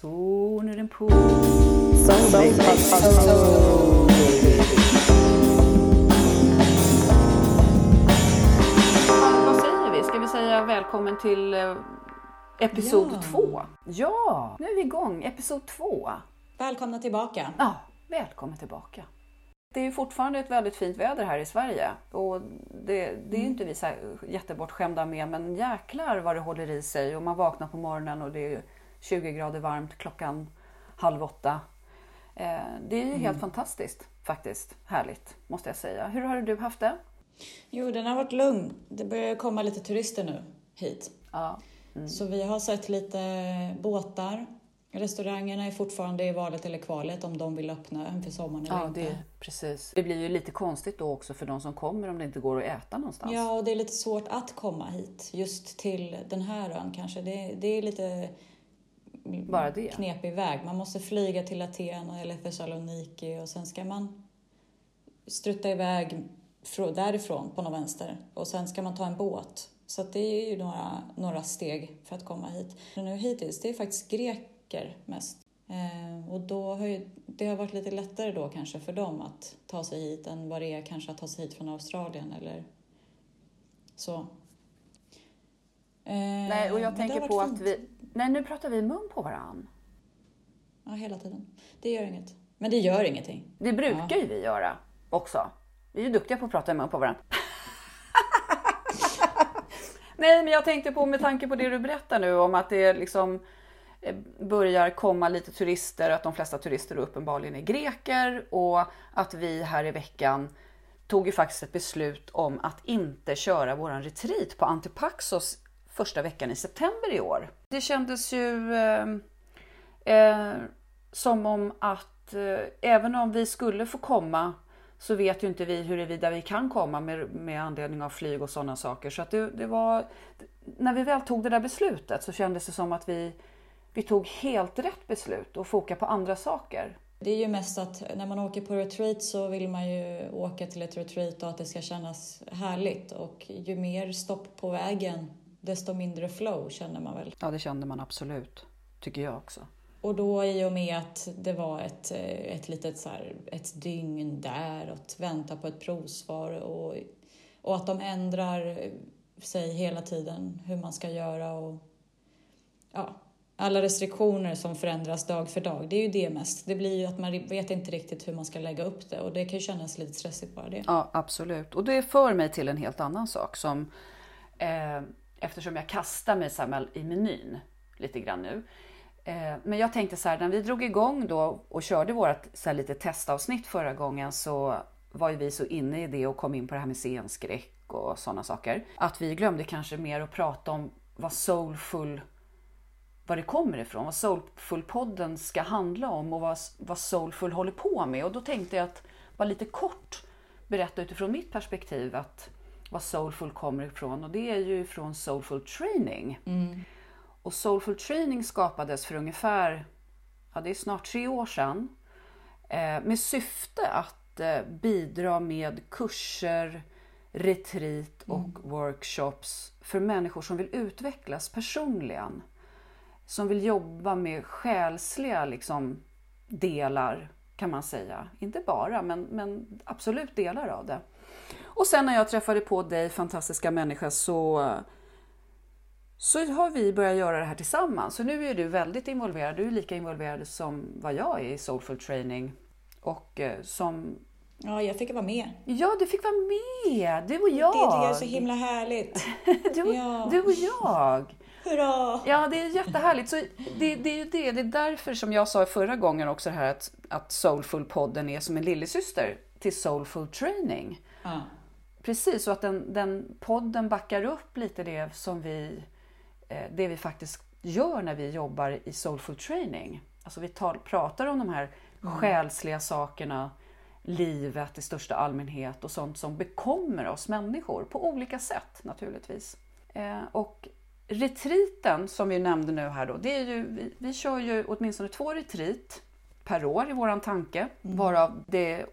Så, nu är den på. Sång, sång. Ja, vad säger vi? Ska vi säga välkommen till eh, episod Ja. två? Ja, nu är vi igång. Episod två. Välkomna tillbaka. Ja, välkommen tillbaka. Det är ju fortfarande ett väldigt fint väder här i Sverige och det, det är ju inte vi så här jättebortskämda med men jäklar vad det håller i sig och man vaknar på morgonen och det är 20 grader varmt klockan halv åtta. Eh, Det är ju helt fantastiskt faktiskt. Härligt måste jag säga. Hur har du haft det? Jo, den har varit lugn. Det börjar komma lite turister nu hit. Ja. Så vi har sett lite båtar. Restaurangerna är fortfarande i valet eller kvalet om de vill öppna inför sommaren eller Ja, inte. det, precis. Det blir ju lite konstigt då också för de som kommer om det inte går att äta någonstans. Ja, och det är lite svårt att komma hit just till den här ön kanske. Det, det är lite bara det. knepig väg. Man måste flyga till Aten eller Thessaloniki och sen ska man strutta iväg därifrån på någon vänster och sen ska man ta en båt. Så att det är ju några, några steg för att komma hit. Men nu hittills, det är faktiskt greker mest. Eh, och då har ju, det har varit lite lättare då kanske för dem att ta sig hit än vad det är kanske att ta sig hit från Australien eller så. Eh, Nej, och jag tänker på varit att fint. vi... Nej, nu pratar vi mun på varann. Ja, hela tiden. Det gör inget. Men det gör ingenting. Det brukar ju vi göra också. Vi är ju duktiga på att prata i mun på varandra. Nej, men jag tänkte på med tanke på det du berättar nu om att det liksom eh, börjar komma lite turister, att de flesta turister uppenbarligen är greker och att vi här i veckan tog ju faktiskt ett beslut om att inte köra våran retreat på Antipaxos första veckan i september i år. Det kändes ju eh, eh, som om att eh, även om vi skulle få komma så vet ju inte vi huruvida vi kan komma med, med anledning av flyg och sådana saker. Så att det, det var, när vi väl tog det där beslutet så kändes det som att vi, vi tog helt rätt beslut och foka på andra saker. Det är ju mest att när man åker på retreat så vill man ju åka till ett retreat och att det ska kännas härligt. Och ju mer stopp på vägen, desto mindre flow känner man väl. Ja, det kände man absolut. Tycker jag också. Och då i och med att det var ett, eh, ett litet så här, ett dygn där och vänta på ett provsvar och, och att de ändrar sig hela tiden hur man ska göra och ja, alla restriktioner som förändras dag för dag. Det är ju det mest. Det blir ju att man vet inte riktigt hur man ska lägga upp det och det kan ju kännas lite stressigt bara det. Ja, absolut. Och det för mig till en helt annan sak som eh, eftersom jag kastar mig så här i menyn lite grann nu. Eh, men jag tänkte så här, när vi drog igång då och körde vårt så här lite testavsnitt förra gången så var ju vi så inne i det och kom in på det här med scenskräck och sådana saker. Att vi glömde kanske mer att prata om vad soulful var det kommer ifrån, vad Soulful-podden ska handla om och vad, vad Soulful håller på med. Och då tänkte jag att bara lite kort berätta utifrån mitt perspektiv att vad Soulful kommer ifrån och det är ju från Soulful Training. Och Soulful Training skapades för ungefär, ja det är snart tre år sedan, eh, med syfte att eh, bidra med kurser, retreat och workshops för människor som vill utvecklas personligen. Som vill jobba med själsliga liksom, delar kan man säga. Inte bara, men, men absolut delar av det. Och sen när jag träffade på dig, fantastiska människa, så, så har vi börjat göra det här tillsammans. Så nu är du väldigt involverad. Du är lika involverad som vad jag är i Soulful Training. Och eh, som... Ja, jag fick vara med. Ja, du fick vara med! Du och jag! Det tycker jag är så himla härligt. du, och, Ja. du och jag! Hurra! Ja, det är jättehärligt. Så det, det är ju det. Det är därför som jag sa förra gången också det här att, att Soulful-podden är som en lillasyster till Soulful Training. Ja. Precis, och att den, den podden backar upp lite det som vi, eh, det vi faktiskt gör när vi jobbar i Soulful Training. Alltså vi tar, pratar om de här själsliga sakerna, livet i största allmänhet och sånt som bekommer oss människor på olika sätt naturligtvis. Eh, och retriten som vi nämnde nu här då, det är ju, vi, vi kör ju åtminstone två retreat per år i våran tanke, varav det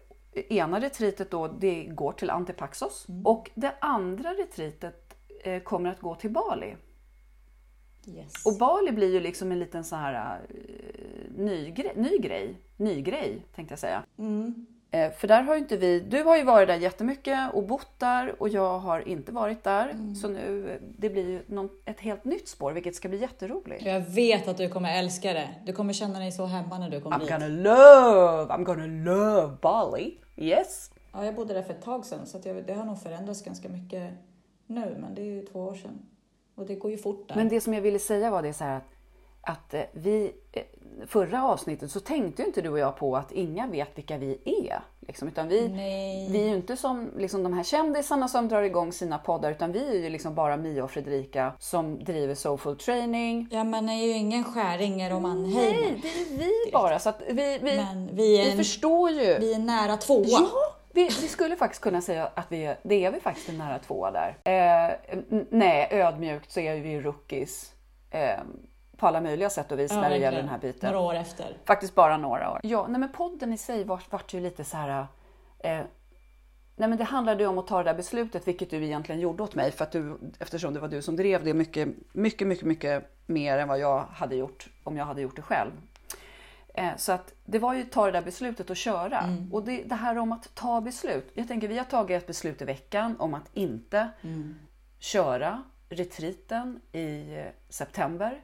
ena retreatet då det går till Antipaxos och det andra retreatet eh, kommer att gå till Bali. Yes. Och Bali blir ju liksom en liten så här eh, ny, gre- ny grej. Ny grej tänkte jag säga. Mm. Eh, för där har ju inte vi, du har ju varit där jättemycket och bott där och jag har inte varit där. Mm. Så nu, det blir ju någon, ett helt nytt spår vilket ska bli jätteroligt. Jag vet att du kommer älska det. Du kommer känna dig så hemma när du kommer I'm dit. gonna love, I'm gonna love Bali. Yes. Ja, jag bodde där för ett tag sedan så jag, det har nog förändrats ganska mycket nu, men det är ju två år sedan. Och det går ju fort där. Men det som jag ville säga var det så här att, att eh, vi, eh, förra avsnittet så tänkte ju inte du och jag på att inga vet vilka vi är. Liksom, utan vi, Nej. vi är ju inte som liksom, de här kändisarna som drar igång sina poddar utan vi är ju liksom bara Mia och Fredrika som driver Soulful Training. Ja, man är ju ingen Skäringer och man Heimer. Nej, det är vi bara. Så vi, vi, Men vi vi en, förstår ju. vi är nära tvåa. Ja, vi, vi skulle faktiskt kunna säga att vi det är vi faktiskt nära tvåa där. Eh, nej, ödmjukt så är vi ju rookies. Eh, på alla möjliga sätt och vis när det gäller den här biten. Några år efter. Faktiskt bara några år. Ja, nej men podden i sig vart, vart ju lite så här... Eh, nej men det handlade ju om att ta det där beslutet, vilket du egentligen gjorde åt mig, för att du, eftersom det var du som drev det mycket, mycket, mycket, mycket mer än vad jag hade gjort om jag hade gjort det själv. Eh, så att det var ju att ta det där beslutet och köra. Mm. Och det, det här om att ta beslut. Jag tänker vi har tagit ett beslut i veckan om att inte Mm. köra retriten i eh, september.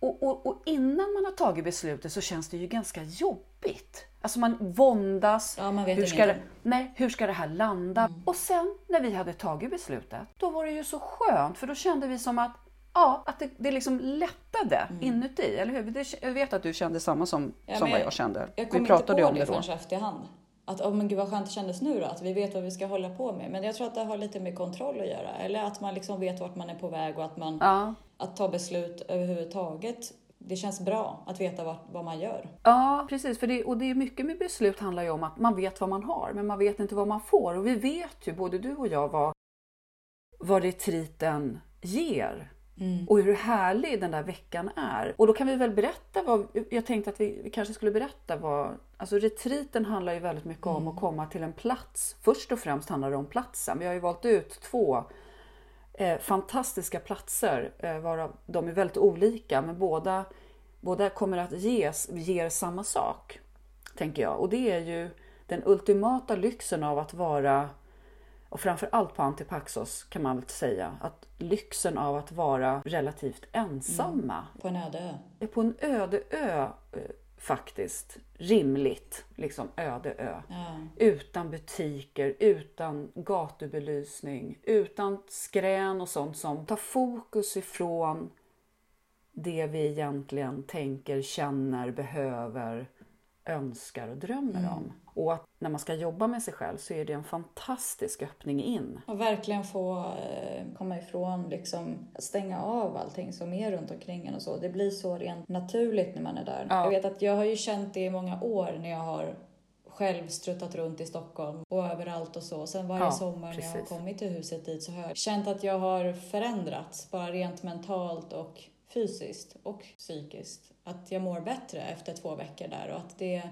Och, och, och innan man har tagit beslutet så känns det ju ganska jobbigt. Alltså man våndas. Ja, man hur, ska det. Mm. nej, hur ska det här landa? Och sen när vi hade tagit beslutet, då var det ju så skönt för då kände vi som att Ja, att det, det liksom lättade inuti, eller hur? Det, jag vet att du kände samma som, Mm. Ja, som vad jag- jag kände. Jag vi pratade inte på om det, det då. förrän efterhand. Att, oh, men gud vad skönt det kändes nu då, att vi vet vad vi ska hålla på med. Men jag tror att det har lite med kontroll att göra. Eller att man liksom vet vart man är på väg och att man, Ja. Att ta beslut överhuvudtaget. Det känns bra att veta vart, vad man gör. Ja, precis. För det, och det är mycket med beslut handlar ju om att man vet vad man har, men man vet inte vad man får. Och vi vet ju, både du och jag, vad, vad retriten ger. Och hur härlig den där veckan är. Och då kan vi väl berätta vad, jag tänkte att vi, vi kanske skulle berätta vad, alltså retriten handlar ju väldigt mycket om att komma till en plats. Först och främst handlar det om platsen. Vi har ju valt ut två eh, fantastiska platser, eh, varav de är väldigt olika, men båda, båda kommer att ges, ger samma sak, tänker jag. Och det är ju den ultimata lyxen av att vara, och framför allt på Antipaxos kan man väl säga, att lyxen av att vara relativt ensamma På en öde ö. på en öde ö eh, faktiskt. Rimligt, liksom öde ö. Ja. Utan butiker, utan gatubelysning, utan skrän och sånt som tar fokus ifrån det vi egentligen tänker, känner, behöver, önskar och drömmer om. Och att när man ska jobba med sig själv så är det en fantastisk öppning in. Och verkligen få eh, komma ifrån, liksom, stänga av allting som är runt omkring en och så. Det blir så rent naturligt när man är där. Ja. Jag vet att jag har ju känt det i många år när jag har själv struttat runt i Stockholm och överallt och så. Sen varje Ja, sommar när jag har kommit till huset dit så har jag känt att jag har förändrats, bara rent mentalt och fysiskt och psykiskt. Att jag mår bättre efter två veckor där och att det,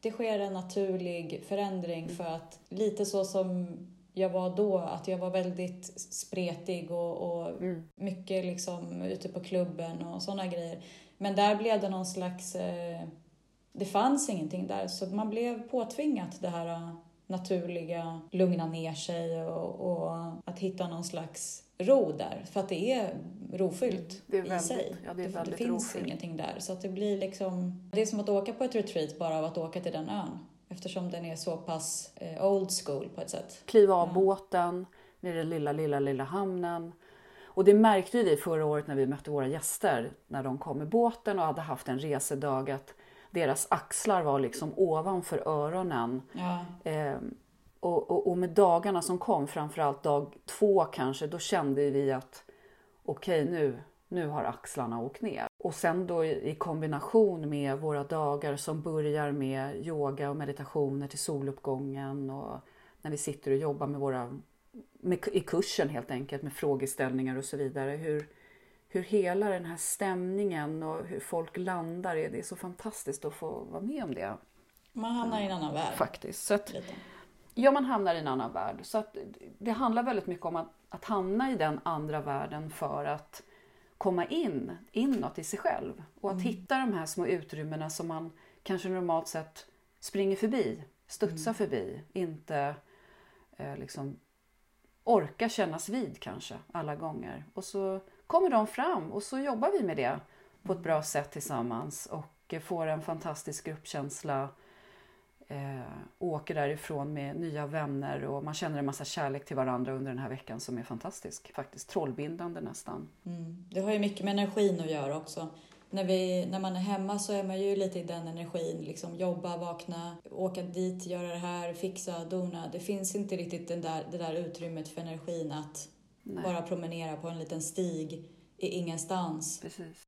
det sker en naturlig förändring för att lite så som jag var då, att jag var väldigt spretig och, och mycket liksom ute på klubben och sådana grejer. Men där blev det någon slags... Eh, det fanns ingenting där, så man blev påtvingat det här eh, naturliga, lugna ner sig och, och att hitta någon slags ro där. För att det är rofyllt Det är i väldigt- sig. ja, det är väldigt finns rofyllt. ingenting där. Så att det blir liksom... Det är som att åka på ett retreat bara av att åka till den ön. Eftersom den är så pass eh, old school på ett sätt. kliva av båten ner i den lilla, lilla, lilla hamnen. Och det märkte vi förra året när vi mötte våra gäster när de kom med båten och hade haft en resedag att deras axlar var liksom ovanför öronen. Ja, Eh, och, och, och med dagarna som kom, framförallt dag två kanske, då kände vi att okej nu, nu har axlarna åkt ner. Och sen då i kombination med våra dagar som börjar med yoga och meditationer till soluppgången och när vi sitter och jobbar med våra, med, i kursen helt enkelt med frågeställningar och så vidare. Hur, hur hela den här stämningen och hur folk landar, det är så fantastiskt att få vara med om det man hamnar i en annan värld. faktiskt. Så att, Lite. Ja, man hamnar i en annan värld. Så att det handlar väldigt mycket om att, att hamna i den andra världen för att komma in inåt i sig själv. Och att hitta de här små utrymmena som man kanske normalt sett springer förbi, studsar förbi, inte eh, liksom orkar kännas vid kanske alla gånger. Och så kommer de fram och så jobbar vi med det på ett bra sätt tillsammans och får en fantastisk gruppkänsla. Eh, åker därifrån med nya vänner och man känner en massa kärlek till varandra under den här veckan som är fantastisk. Faktiskt trollbindande nästan. Mm. Det har ju mycket med energin att göra också. När, vi, när man är hemma så är man ju lite i den energin. Liksom jobba, vakna, åka dit, göra det här, fixa, dona. Det finns inte riktigt den där, det där utrymmet för energin att Nej. bara promenera på en liten stig i ingenstans. Precis.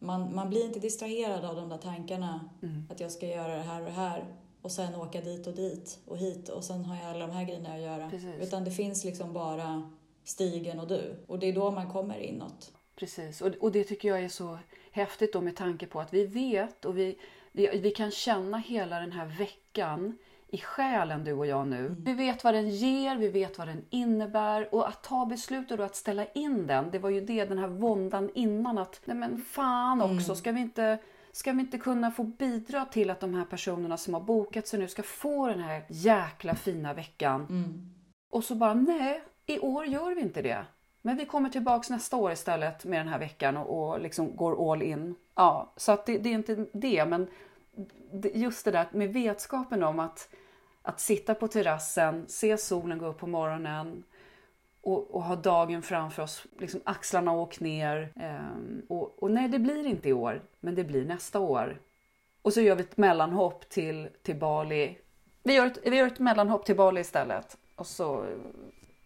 Man, man blir inte distraherad av de där tankarna. Mm. Att jag ska göra det här och det här. Och sen åka dit och dit och hit. Och sen har jag alla de här grejerna att göra. Precis. Utan det finns liksom bara stigen och du. Och det är då man kommer inåt. Precis, och, och det tycker jag är så häftigt då med tanke på att vi vet och vi, vi, vi kan känna hela den här veckan i själen du och jag nu. Vi vet vad den ger, vi vet vad den innebär och att ta beslutet och att ställa in den. Det var ju det, den här våndan innan att nej men fan också, ska vi inte Ska vi inte kunna få bidra till att de här personerna som har bokat sig nu ska få den här jäkla fina veckan? Och så bara, nej, i år gör vi inte det. Men vi kommer tillbaks nästa år istället med den här veckan och, och liksom går all in. Ja, så att det, det är inte det, men just det där med vetskapen om att, att sitta på terrassen, se solen gå upp på morgonen och, och ha dagen framför oss, liksom axlarna åkt ner. ehm, och, och nej, det blir inte i år, men det blir nästa år. Och så gör vi ett mellanhopp till, till Bali. Vi gör, ett, vi gör ett mellanhopp till Bali istället. Och så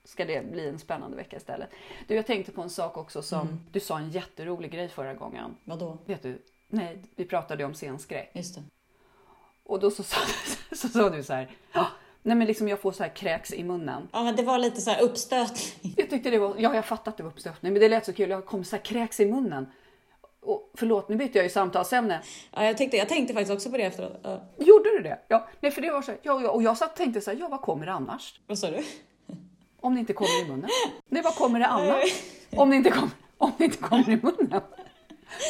ska det bli en spännande vecka istället. Du, jag tänkte på en sak också som du sa en jätterolig grej förra gången. Vadå? Vet du? Nej, vi pratade om scenskräck. Just det. Och då så sa, så sa du så här. "Ja, Nej men liksom jag får så här kräks i munnen. Ja, men det var lite så här uppstötning. Jag tyckte det var, ja jag fattar att det var uppstötning men det lät så kul. Jag kom så här kräks i munnen. Och förlåt nu bytte jag ju samtalsämne. Ja, jag, tänkte, jag tänkte faktiskt också på det efteråt. Ja. Gjorde du det? Ja, nej för det var så här, ja, ja, och jag satt och tänkte så här, ja vad kommer det annars? Vad sa du? Om det inte kommer i munnen? Nej vad kommer det annars? Om det inte kommer, om det inte kommer i munnen?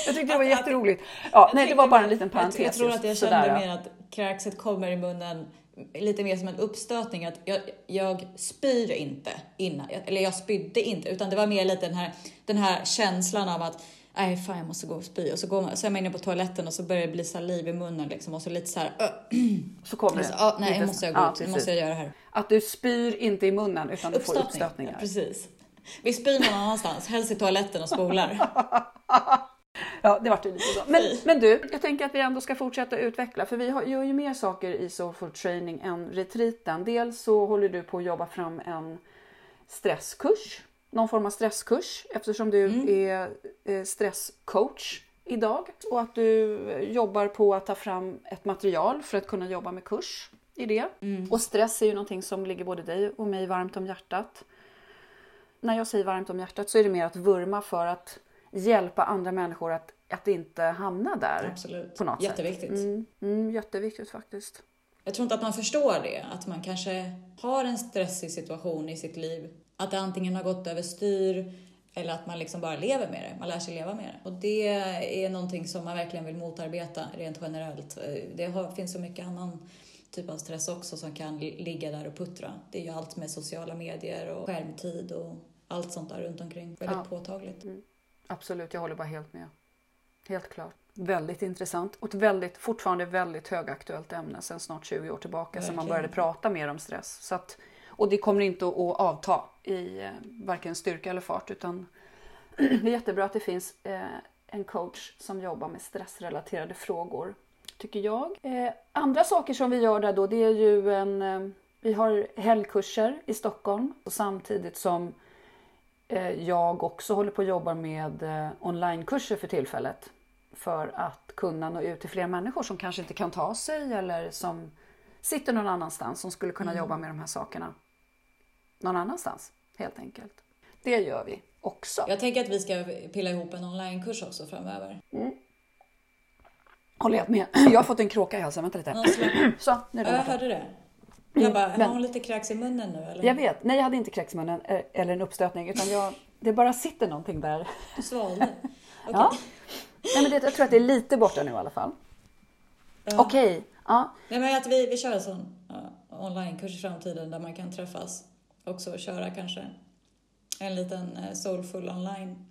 Jag tyckte det var jätteroligt. Ja, nej det var bara en liten parentes. Jag, tror att jag kände sådär. mer att kräkset kommer i munnen lite mer som en uppstötning. Att jag, jag spyr inte innan, eller jag spydde inte, utan det var mer lite den här, den här känslan av att Nej, fan jag måste gå och spy. Och så, går man, så är man inne på toaletten och så börjar det bli saliv i munnen liksom. Och så lite så här, Så kommer det. så, ah, nej, nu måste jag gå ja, ut, nu måste jag göra det här. Att du spyr inte i munnen utan du får Uppstötning. uppstötningar. Ja, precis. Vi spyr någon annanstans, helst i toaletten och spolar. Ja, det vart ju lite så. Men, men du, jag tänker att vi ändå ska fortsätta utveckla för vi har, gör ju mer saker i Soulful Training än retreaten. Dels så håller du på att jobba fram en stresskurs, någon form av stresskurs eftersom du är eh, stresscoach idag och att du jobbar på att ta fram ett material för att kunna jobba med kurs i det. Och stress är ju någonting som ligger både dig och mig varmt om hjärtat. När jag säger varmt om hjärtat så är det mer att vurma för att hjälpa andra människor att, att inte hamna där. Absolut. På något Jätteviktigt. Sätt. Mm, mm, jätteviktigt faktiskt. Jag tror inte att man förstår det, att man kanske har en stressig situation i sitt liv. Att det antingen har gått överstyr eller att man liksom bara lever med det. Man lär sig leva med det. Och det är någonting som man verkligen vill motarbeta rent generellt. Det har, finns så mycket annan typ av stress också som kan ligga där och puttra. Det är ju allt med sociala medier och skärmtid och allt sånt där runt omkring. Väldigt Ja. påtagligt. Absolut, jag håller bara helt med. Helt klart. Väldigt intressant och ett väldigt, fortfarande väldigt högaktuellt ämne sedan snart 20 år tillbaka sedan man Verkligen. började prata mer om stress. Så att, och det kommer inte att avta i eh, varken styrka eller fart utan det är jättebra att det finns eh, en coach som jobbar med stressrelaterade frågor, tycker jag. Eh, andra saker som vi gör där då, det är ju en... Vi har helgkurser i Stockholm och samtidigt som jag också håller på att jobba med eh, onlinekurser för tillfället. För att kunna nå ut till fler människor som kanske inte kan ta sig eller som sitter någon annanstans som skulle kunna jobba med de här sakerna. Någon annanstans, helt enkelt. Det gör vi också. Jag tänker att vi ska pilla ihop en onlinekurs också framöver. Håller jag med. Jag har fått en kråka i halsen. Vänta lite. Så, nu är det jag hörde det. Jag bara, men- har hon lite kräks i munnen nu eller? Jag vet. Nej, jag hade inte kräks i munnen eh, eller en uppstötning. Utan jag, Det bara sitter någonting där. Du svalde. Okej. Ja. Nej, men det, jag tror att det är lite borta nu i alla fall. Ja. Okej. Ja. Nej, men att vi, vi kör en sån uh, onlinekurs i framtiden där man kan träffas också och köra kanske en liten uh, soulful online.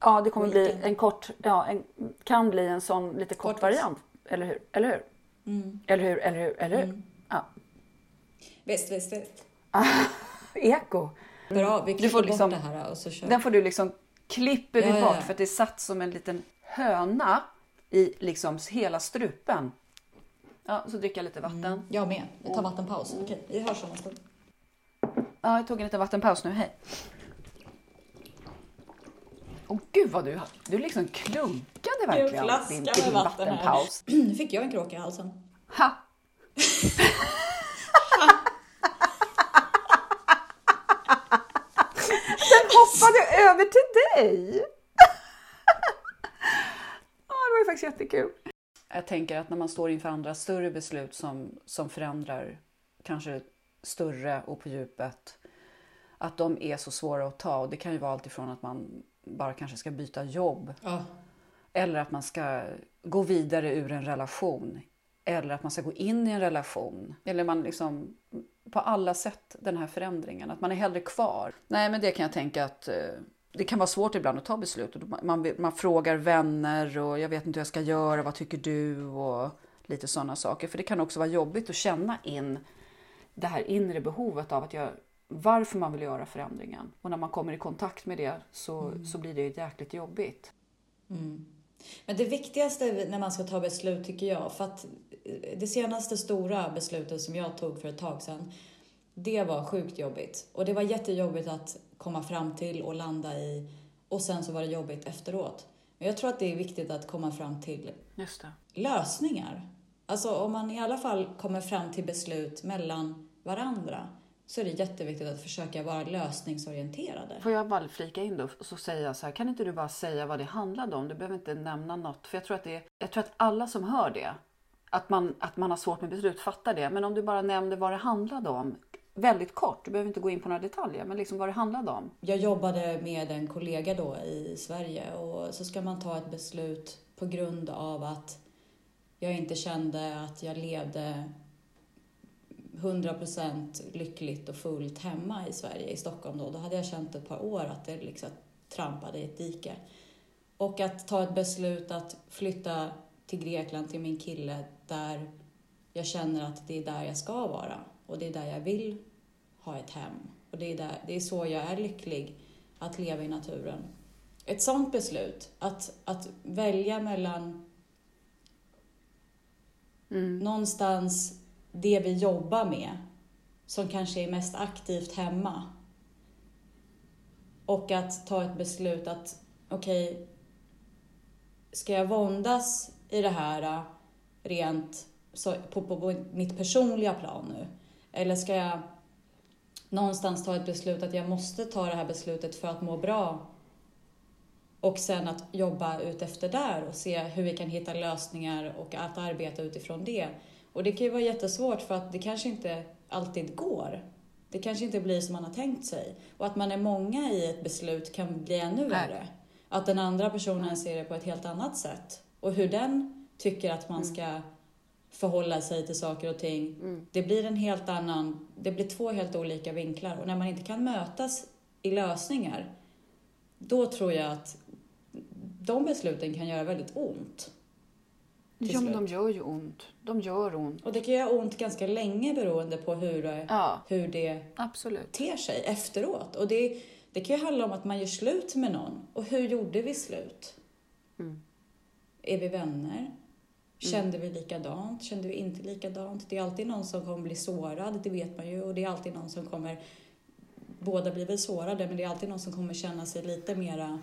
ja, det kommer bli en kort, ja, en, kan bli en sån lite kort, Kort. variant. Eller hur? Eller hur? Mm. Eller hur? Eller hur? Eller hur? Ja. Visst, visst, visst. Eko. Bra, vi Du klipper får liksom- bort det här och så kör Den får du liksom klipper vi Ja, bort ja. för att det satt som en liten höna i liksom hela strupen. Ja, så dricker jag lite vatten. Jag med. Jag tar vattenpaus. Okej, vi hörs om en stund. Ja, jag tog en liten vattenpaus nu. Hej. Åh gud vad du, du liksom klunkade verkligen din, med din vatten vattenpaus. Nu fick jag en kråka i halsen. Ha! Den hoppade över till dig! Ja, det var ju faktiskt jättekul. Jag tänker att när man står inför andra större beslut som, som förändrar kanske större och på djupet, att de är så svåra att ta. Och det kan ju vara alltifrån att man bara kanske ska byta jobb Ja. eller att man ska gå vidare ur en relation. Eller att man ska gå in i en relation. Eller man liksom på alla sätt den här förändringen. Att man är hellre kvar. Nej, men det kan jag tänka att eh, det kan vara svårt ibland att ta beslut. Man, man, frågar vänner och jag vet inte hur jag ska göra. Vad tycker du? Och lite sådana saker. För det kan också vara jobbigt att känna in det här inre behovet av att jag, varför man vill göra förändringen. Och när man kommer i kontakt med det så, så blir det jäkligt jobbigt. Men det viktigaste när man ska ta beslut tycker jag, för att det senaste stora beslutet som jag tog för ett tag sedan, det var sjukt jobbigt. Och det var jättejobbigt att komma fram till och landa i och sen så var det jobbigt efteråt. Men jag tror att det är viktigt att komma fram till lösningar. Alltså om man i alla fall kommer fram till beslut mellan varandra så är det jätteviktigt att försöka vara lösningsorienterade. Får jag bara flika in då och så säga jag så här, kan inte du bara säga vad det handlade om? Du behöver inte nämna något, för jag tror att det jag tror att alla som hör det, att man, att man har svårt med beslut, fattar det. Men om du bara nämnde vad det handlade om, väldigt kort, du behöver inte gå in på några detaljer, men liksom vad det handlade om. Jag jobbade med en kollega då i Sverige och så ska man ta ett beslut på grund av att jag inte kände att jag levde 100% lyckligt och fullt hemma i Sverige, i Stockholm då. Då hade jag känt ett par år att det liksom trampade i ett dike. Och att ta ett beslut att flytta till Grekland till min kille där jag känner att det är där jag ska vara och det är där jag vill ha ett hem. Och det är, där, det är så jag är lycklig, att leva i naturen. Ett sånt beslut, att, att välja mellan någonstans det vi jobbar med, som kanske är mest aktivt hemma, och att ta ett beslut att, okej, ska jag våndas i det här äh, rent så, på, på, på mitt personliga plan nu? Eller ska jag någonstans ta ett beslut att jag måste ta det här beslutet för att må bra och sen att jobba ut efter där och se hur vi kan hitta lösningar och att arbeta utifrån det. Och det kan ju vara jättesvårt för att det kanske inte alltid går. Det kanske inte blir som man har tänkt sig. Och att man är många i ett beslut kan bli ännu Nej. värre. Att den andra personen ser det på ett helt annat sätt. Och hur den tycker att man ska förhålla sig till saker och ting. Det blir en helt annan, det blir två helt olika vinklar. Och när man inte kan mötas i lösningar, då tror jag att de besluten kan göra väldigt ont. Till Ja, men de gör ju ont. De gör ont. Och det kan göra ont ganska länge beroende på hur det, Ja, hur det absolut. ter sig efteråt. Och det, det kan ju handla om att man gör slut med någon. Och hur gjorde vi slut? Mm. Är vi vänner? Kände vi likadant? Kände vi inte likadant? Det är alltid någon som kommer bli sårad, det vet man ju. Och det är alltid någon som kommer... Båda blir väl sårade, men det är alltid någon som kommer känna sig lite mera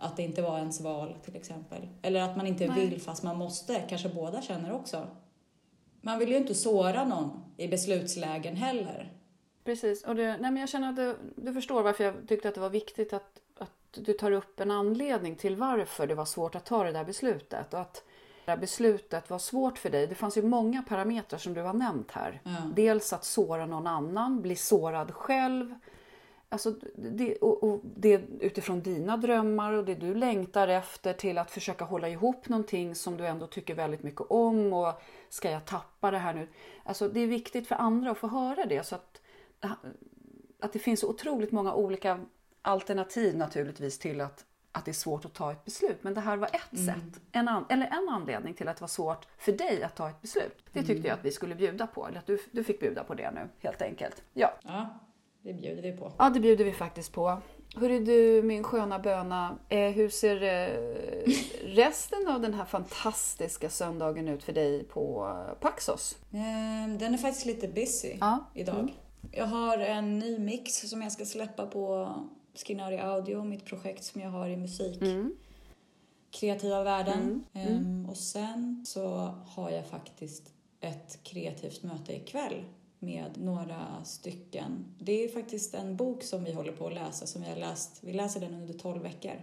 att det inte var ens val, till exempel. Eller att man inte Nej. vill fast man måste. Kanske båda känner också. Man vill ju inte såra någon i beslutslägen heller. Precis. Och det, nej men jag känner att du, du förstår varför jag tyckte att det var viktigt att, att du tar upp en anledning till varför det var svårt att ta det där beslutet. Och att det där beslutet var svårt för dig. Det fanns ju många parametrar som du har nämnt här. Ja. Dels att såra någon annan, bli sårad själv. Alltså det, och, och det utifrån dina drömmar och det du längtar efter till att försöka hålla ihop någonting som du ändå tycker väldigt mycket om och ska jag tappa det här nu? Alltså det är viktigt för andra att få höra det så att, att det finns otroligt många olika alternativ naturligtvis till att, att det är svårt att ta ett beslut. Men det här var ett mm. sätt, en an, eller en anledning till att det var svårt för dig att ta ett beslut. Det tyckte mm. jag att vi skulle bjuda på, eller att du, du fick bjuda på det nu helt enkelt. Ja. ja. Det bjuder vi på. Ja, det bjuder vi faktiskt på. Hörru du, min sköna böna. Eh, hur ser eh, resten av den här fantastiska söndagen ut för dig på Paxos? Eh, den är faktiskt lite busy ja. idag. Mm. Jag har en ny mix som jag ska släppa på Skinari Audio, mitt projekt som jag har i musik. Mm. Kreativa världen. Mm. Um, och sen så har jag faktiskt ett kreativt möte ikväll med några stycken. Det är faktiskt en bok som vi håller på att läsa som vi har läst. Vi läser den under 12 veckor.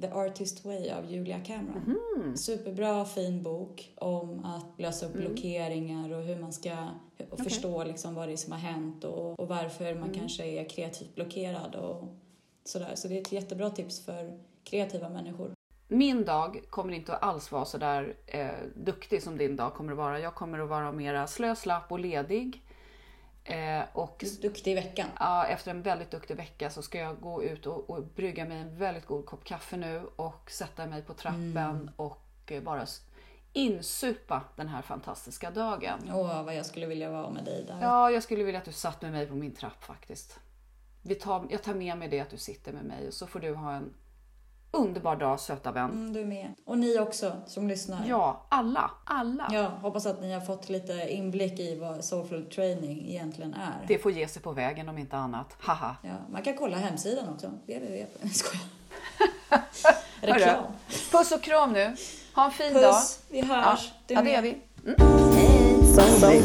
The Artist Way av Julia Cameron. Mm. Superbra, fin bok om att lösa upp mm. blockeringar och hur man ska och okay. förstå liksom vad det är som har hänt och, och varför man mm. kanske är kreativt blockerad och sådär. Så det är ett jättebra tips för kreativa människor. Min dag kommer inte alls vara så där eh, duktig som din dag kommer att vara. Jag kommer att vara mera slö, slapp och ledig. Eh, och, duktig i veckan. Ja, efter en väldigt duktig vecka så ska jag gå ut och, och brygga mig en väldigt god kopp kaffe nu och sätta mig på trappen mm. och eh, bara insupa den här fantastiska dagen. Åh, vad jag skulle vilja vara med dig där. Ja, jag skulle vilja att du satt med mig på min trapp faktiskt. Vi tar, jag tar med mig det att du sitter med mig och så får du ha en underbar dag söta vän. Mm, du med. Och ni också som lyssnar. Ja, alla. Alla. Ja, hoppas att ni har fått lite inblick i vad Soulful Training egentligen är. Det får ge sig på vägen om inte annat. Haha. Ja, man kan kolla hemsidan också. www. Skojar. Reklam. Puss och kram nu. Ha en fin Puss. dag. Vi hörs. Ja, ja det gör vi. Mm. Hej.